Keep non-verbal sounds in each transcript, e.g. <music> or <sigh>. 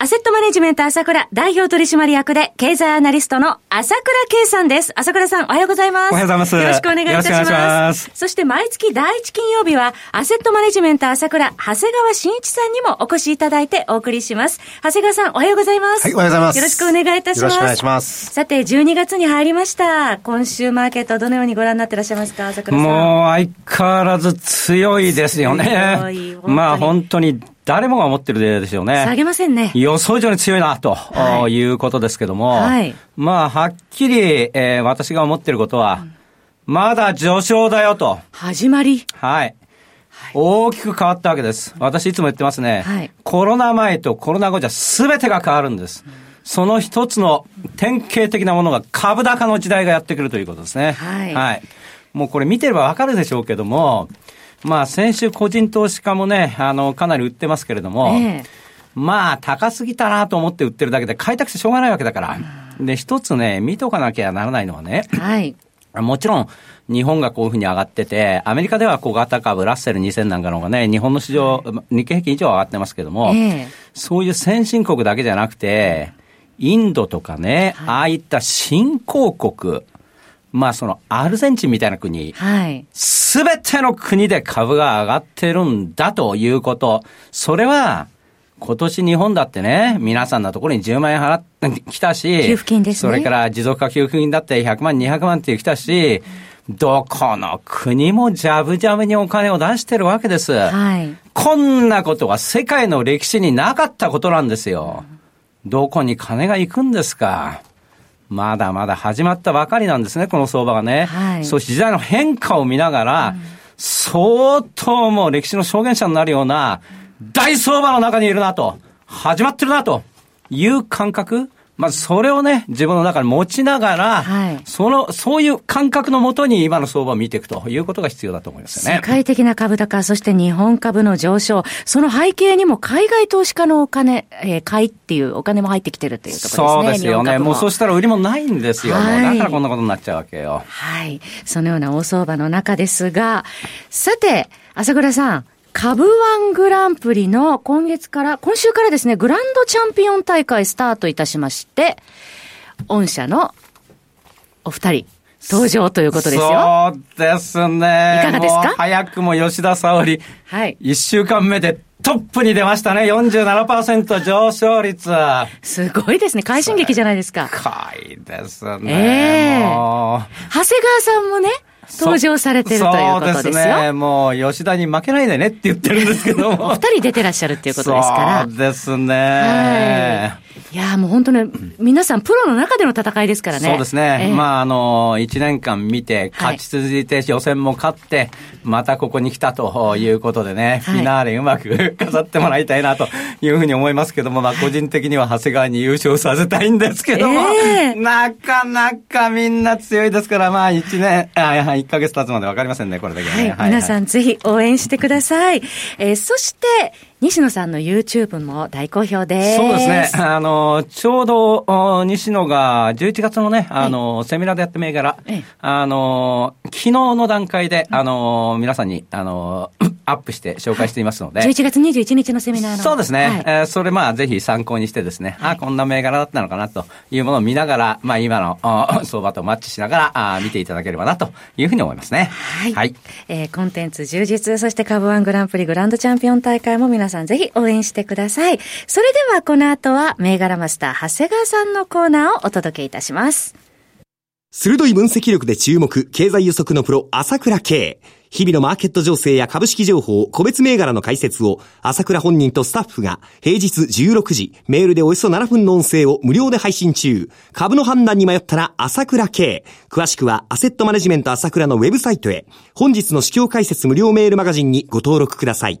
アセットマネジメント朝倉代表取締役で経済アナリストの朝倉慶さんです。朝倉さんおはようございます。おはようございます。よろしくお願いいたします。ますそして毎月第一金曜日はアセットマネジメント朝倉長谷川慎一さんにもお越しいただいてお送りします。長谷川さんおはようございます。はい、おはようございます。よろしくお願いいたします。よろしくお願いします。さて、12月に入りました。今週マーケットどのようにご覧になってらっしゃいますか朝倉さん。もう相変わらず強いですよね。まあ本当に誰もが思ってるでしょうね。下げませんね。予想以上に強いな、と、はい、いうことですけども、はい、まあ、はっきり、えー、私が思ってることは、うん、まだ上昇だよと。始まりはい。大きく変わったわけです。私いつも言ってますね。はい、コロナ前とコロナ後じゃ全てが変わるんです。うん、その一つの典型的なものが株高の時代がやってくるということですね。はい。はい。もうこれ見てればわかるでしょうけども、まあ、先週個人投資家もね、あの、かなり売ってますけれども、えー、まあ、高すぎたなと思って売ってるだけで、買いたくてしょうがないわけだから。で、一つね、見とかなきゃならないのはね、はい。もちろん、日本がこういうふうに上がってて、アメリカでは小型株、ラッセル2000なんかのがね、日本の市場、日経平均以上上がってますけども、えー、そういう先進国だけじゃなくて、インドとかね、はい、ああいった新興国、まあそのアルゼンチンみたいな国、す、べ、ての国で株が上がってるんだということ、それは、今年日本だってね、皆さんのところに10万円払ってきたし、給付金ですね。それから持続化給付金だって100万、200万って来たし、どこの国もジャブジャブにお金を出してるわけです。はい。こんなことは世界の歴史になかったことなんですよ。どこに金が行くんですか。まだまだ始まったばかりなんですね、この相場がね。はい、そして時代の変化を見ながら、うん、相当もう歴史の証言者になるような大相場の中にいるなと、始まってるなという感覚まずそれをね、自分の中に持ちながら、はい、その、そういう感覚のもとに今の相場を見ていくということが必要だと思いますよね。世界的な株高、そして日本株の上昇、その背景にも海外投資家のお金、えー、買いっていうお金も入ってきてるっていうところですね。そうですよね。もうそうしたら売りもないんですよ。はい、だからこんなことになっちゃうわけよ。はい。そのような大相場の中ですが、さて、朝倉さん、株ワングランプリの今月から、今週からですね、グランドチャンピオン大会スタートいたしまして、御社のお二人、登場ということですよ。そうですね。いかがですか？早くも吉田沙織。はい。一週間目でトップに出ましたね。47%上昇率。すごいですね。快進撃じゃないですか。かいですね。ええー、長谷川さんもね、登場されてるということですよ。そうですね。もう、吉田に負けないでねって言ってるんですけども。<laughs> お二人出てらっしゃるっていうことですから。そうですね。はいいやもう本当ね、皆さんプロの中での戦いですからね。そうですね。えー、まあ、あの、1年間見て、勝ち続いて予選も勝って、またここに来たということでね、フィナーレうまく <laughs> 飾ってもらいたいなというふうに思いますけども、まあ、個人的には長谷川に優勝させたいんですけども、えー、なかなかみんな強いですから、まあ、1年、あ、1ヶ月経つまでわかりませんね、これだけね。はい、皆さんぜひ応援してください。えー、そして、西野さんの YouTube も大好評です。そうですね。あの、ちょうど、西野が11月のね、あの、セミナーでやった銘柄、あの、昨日の段階で、あの、皆さんに、あの、アップして紹介していますので。11月21日のセミナーの。そうですね。はい、えー、それまあぜひ参考にしてですね、はい、あこんな銘柄だったのかなというものを見ながら、まあ今の相場とマッチしながらあ見ていただければなというふうに思いますね。はい。はい、えー、コンテンツ充実、そして株ワングランプリグランドチャンピオン大会も皆さんぜひ応援してください。それではこの後は銘柄マスター長谷川さんのコーナーをお届けいたします。鋭い分析力で注目、経済予測のプロ、朝倉慶。日々のマーケット情勢や株式情報、個別銘柄の解説を、朝倉本人とスタッフが、平日16時、メールでおよそ7分の音声を無料で配信中。株の判断に迷ったら、朝倉慶。詳しくは、アセットマネジメント朝倉のウェブサイトへ、本日の市況解説無料メールマガジンにご登録ください。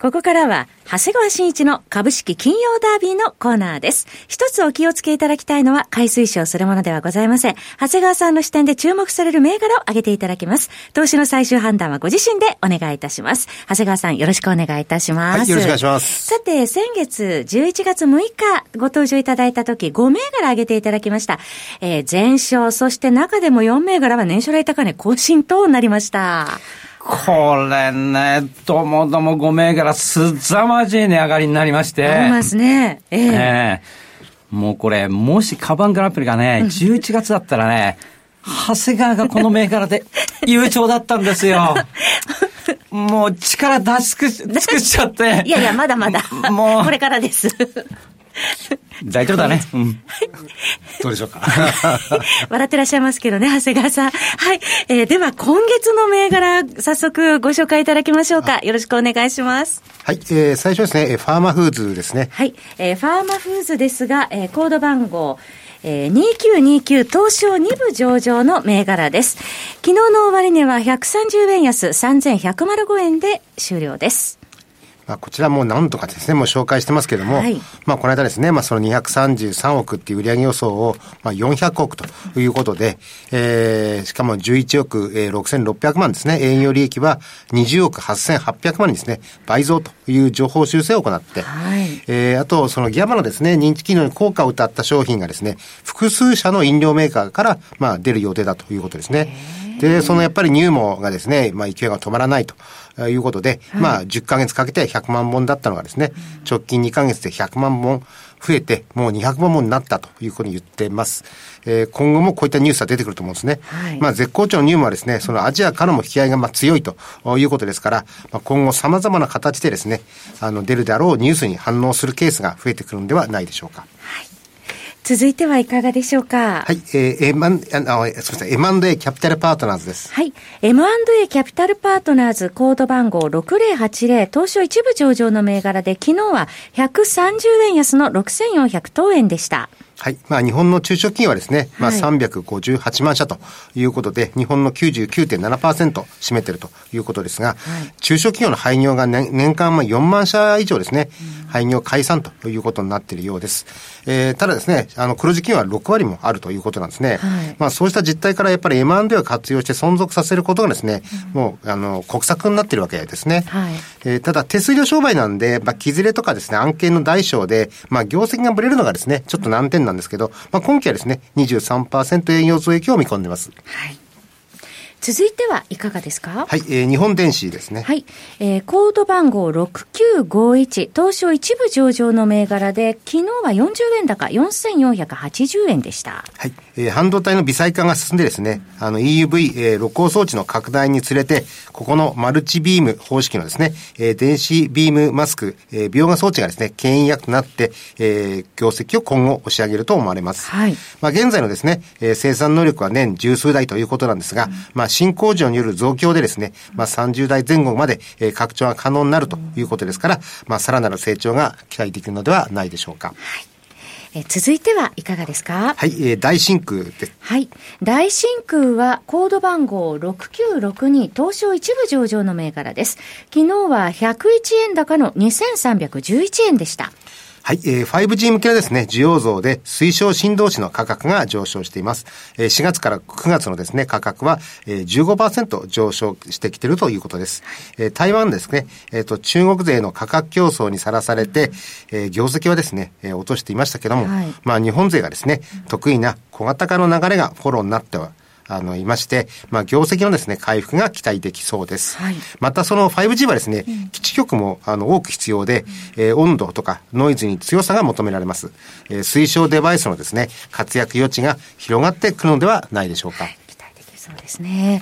ここからは、長谷川新一の株式金曜ダービーのコーナーです。一つお気をつけいただきたいのは、買い推奨するものではございません。長谷川さんの視点で注目される銘柄を挙げていただきます。投資の最終判断はご自身でお願いいたします。長谷川さん、よろしくお願いいたします。はい、よろしくお願いします。さて、先月11月6日ご登場いただいた時、5銘柄挙げていただきました。えー、前哨、そして中でも4銘柄は年初来高値更新となりました。これね、どもども5銘柄すざまじい値上がりになりまして。ありますね。ええーえー、もうこれ、もしカバングランプリがね、11月だったらね、長谷川がこの銘柄で <laughs> 優勝だったんですよ。もう力出し尽くしちゃって。いやいや、まだまだ。もう。これからです。大丈夫だね。うん。<laughs> どうでしょうか？<laughs> 笑ってらっしゃいますけどね、長谷川さん。はい。えー、では、今月の銘柄、早速ご紹介いただきましょうか。よろしくお願いします。はい。えー、最初ですね、ファーマフーズですね。はい。えー、ファーマフーズですが、えー、コード番号、えー、2929東証2部上場の銘柄です。昨日の終値は130円安3105円で終了です。まあ、こちらも何とかですね、もう紹介してますけれども、はい、まあ、この間ですね、まあ、その233億っていう売上予想を、まあ、400億ということで、えー、しかも11億、えー、6600万ですね、営業利益は20億8800万にですね、倍増という情報修正を行って、はい、えー、あと、そのギャバのですね、認知機能に効果を謳った商品がですね、複数社の飲料メーカーから、まあ、出る予定だということですね。で、そのやっぱり乳毛がですね、まあ勢いが止まらないということで、はい、まあ10ヶ月かけて100万本だったのがですね、直近2ヶ月で100万本増えて、もう200万本になったというふうに言ってます。えー、今後もこういったニュースは出てくると思うんですね。はい、まあ絶好調の乳毛はですね、そのアジアからも引き合いがまあ強いということですから、まあ、今後様々な形でですね、あの出るであろうニュースに反応するケースが増えてくるんではないでしょうか。はい続いてはいかがでしょうか？はい、えー、M&A、あの、すみません、M&A キャピタルパートナーズです。はい。M&A キャピタルパートナーズコード番号6080東証一部上場の銘柄で昨日は130円安の6400等円でした。はい。まあ、日本の中小企業はですね、まあ、358万社ということで、日本の99.7%占めているということですが、はい、中小企業の廃業が年年間4万社以上ですね、うん、廃業解散ということになっているようです。えー、ただですね、あの、黒字企業は6割もあるということなんですね。はい、まあ、そうした実態からやっぱり M&A を活用して存続させることがですね、うん、もう、あの、国策になっているわけですね。はい、えー、ただ、手数料商売なんで、まあ、木ずれとかですね、案件の大小で、まあ、業績がぶれるのがですね、ちょっと難点なんですけど、まあ、今期はですね、23%営業増益を見込んでます。はい。続いてはいかがですか？はい、えー、日本電子ですね。はい、えー、コード番号6951、東証一部上場の銘柄で、昨日は40円高、4480円でした。はい、えー、半導体の微細化が進んでですね、あの EUV、えー、露光装置の拡大につれて、ここのマルチビーム方式のですね、えー、電子ビームマスク、えー、描画装置がですね、牽引役となって、えー、業績を今後押し上げると思われます。はい。まあ現在のですね、えー、生産能力は年十数台ということなんですが、うん、まあ新工場による増強でですね、まあ30代前後まで、えー、拡張が可能になるということですから、まあさらなる成長が期待できるのではないでしょうか。はいえ続いてはいかがですか？はい、えー、大真空です。はい。大真空はコード番号6962東証一部上場の銘柄です。昨日は101円高の2311円でした。はい、えー、5G 向けのですね、需要増で推奨振動子の価格が上昇しています。えー、4月から9月のですね、価格は、えー、15%上昇してきているということです。えー、台湾ですね、えっ、ー、と、中国勢の価格競争にさらされて、えー、業績はですね、えー、落としていましたけども、はい、まあ、日本勢がですね、得意な小型化の流れがフォローになっては、あの、いまして、まあ、業績のですね、回復が期待できそうです。はい、また、その 5G はですね、うん、基地局も、あの、多く必要で、うん、えー、温度とかノイズに強さが求められます。えー、推奨デバイスのですね、活躍余地が広がってくるのではないでしょうか。はいそうですね。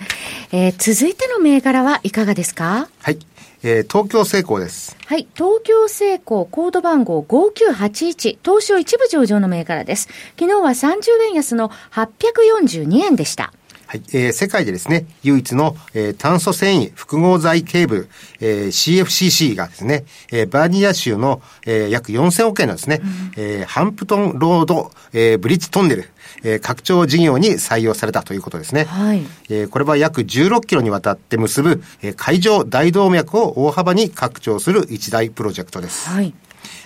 えー、続いての銘柄はいかがですか？はい。えー、東京成功です。はい。東京成功コード番号5981東証一部上場の銘柄です。昨日は30円安の842円でした。はい、えー、世界でですね、唯一の、えー、炭素繊維複合材ケーブル、えー、CFCC がですね、えー、バーニア州の、えー、約4000億円のですね、うん、えー、ハンプトンロード、えー、ブリッジトンネル、えー、拡張事業に採用されたということですね。はい。えー、これは約16キロにわたって結ぶ、えー、海上大動脈を大幅に拡張する一大プロジェクトです。はい。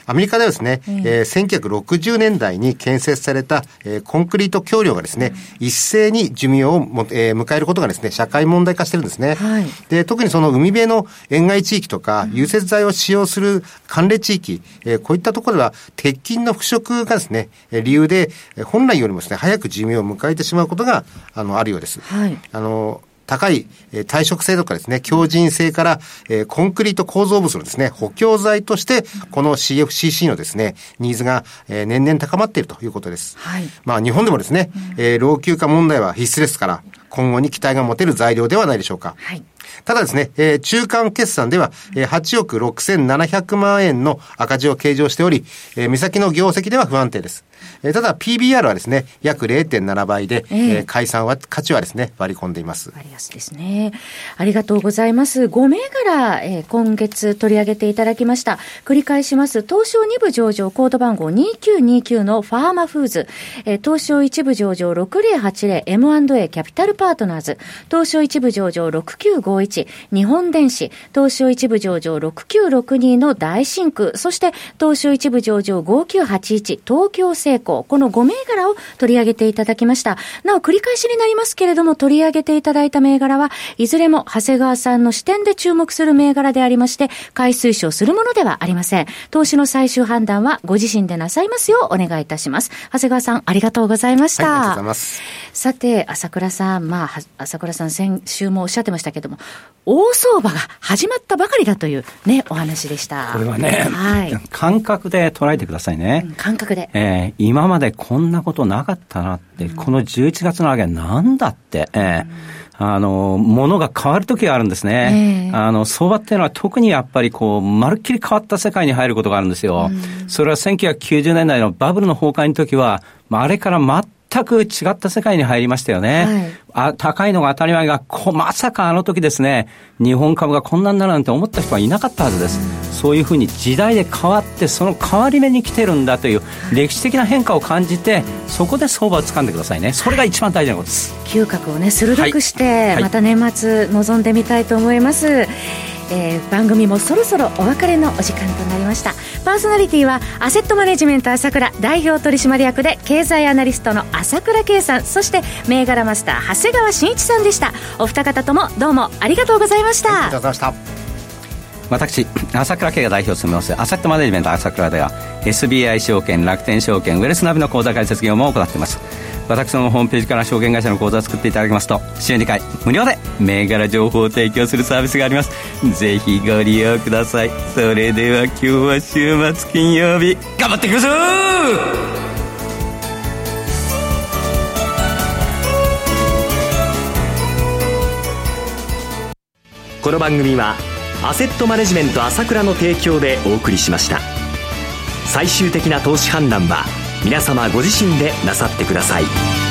アメリカではですね、えー、1960年代に建設された、えー、コンクリート橋梁がですね、一斉に寿命をも、えー、迎えることがですね、社会問題化してるんですね。はい、で、特にその海辺の沿岸地域とか、融雪剤を使用する寒冷地域、えー、こういったところでは、鉄筋の腐食がですね、理由で、本来よりもですね、早く寿命を迎えてしまうことが、あの、あるようです。はい、あの、高い、え耐食性とかですね、強靭性から、えコンクリート構造物のですね、補強材として、この CFCC のですね、ニーズが、え年々高まっているということです。はい。まあ日本でもですね、え老朽化問題は必須ですから、今後に期待が持てる材料ではないでしょうか。はい。ただですね、えー、中間決算では、えー、8億6700万円の赤字を計上しており、えー、目先の業績では不安定です。えー、ただ PBR はですね、約0.7倍で、えー、えー、解散は、価値はですね、割り込んでいます。割安ですね。ありがとうございます。5銘柄、えー、今月取り上げていただきました。繰り返します。東証2部上場コード番号2929のファーマフーズ、えー、東証1部上場 6080M&A キャピタルパートナーズ、東証1部上場6951日本電子、東証1部上場6962の大真空、そして東証1部上場5981東京製成功、この5銘柄を取り上げていただきました。なお、繰り返しになりますけれども、取り上げていただいた銘柄は、いずれも長谷川さんの視点で注目する銘柄でありまして、買い推奨するものではありません。投資の最終判断はご自身でなさいますようお願いいたします。長谷川さん、ありがとうございました。はい、ありがとうございます。さて、朝倉さん、まあ、朝倉さん先週もおっしゃってましたけども、大相場が始まったばかりだというね、お話でした。これはね、はい、感覚で捉えてくださいね。うん、感覚で。えー、今までこんなことなかったなって、この11月の上げなんだって、えー、あの、ものが変わる時があるんですね。えー、あの、相場っていうのは特にやっぱりこう、まるっきり変わった世界に入ることがあるんですよ。それは1990年代のバブルの崩壊の時は、まあ、あれから全全く違った世界に入りましたよね。はい、あ高いのが当たり前がこ、まさかあの時ですね、日本株がこんなになるなんて思った人はいなかったはずです。うん、そういうふうに時代で変わって、その変わり目に来てるんだという歴史的な変化を感じて、そこで相場を掴んでくださいね。それが一番大事なことです。嗅覚をね、鋭くして、また年末臨んでみたいと思います。えー、番組もそろそろお別れのお時間となりました。パーソナリティはアセットマネジメント朝倉代表取締役で経済アナリストの朝倉圭さん。そして銘柄マスター長谷川慎一さんでした。お二方ともどうもありがとうございました、ありがとうございました。私、朝倉慶が代表を務めます、アセットマネジメント朝倉では、SBI 証券、楽天証券、ウェルスナビの口座開設業務を行っています。私のホームページから証券会社の口座を作っていただきますと週2回無料で銘柄情報を提供するサービスがあります。ぜひご利用ください。それでは今日は週末金曜日頑張っていくぞこの番組はアセットマネジメント朝倉の提供でお送りしました。最終的な投資判断は皆様ご自身でなさってください。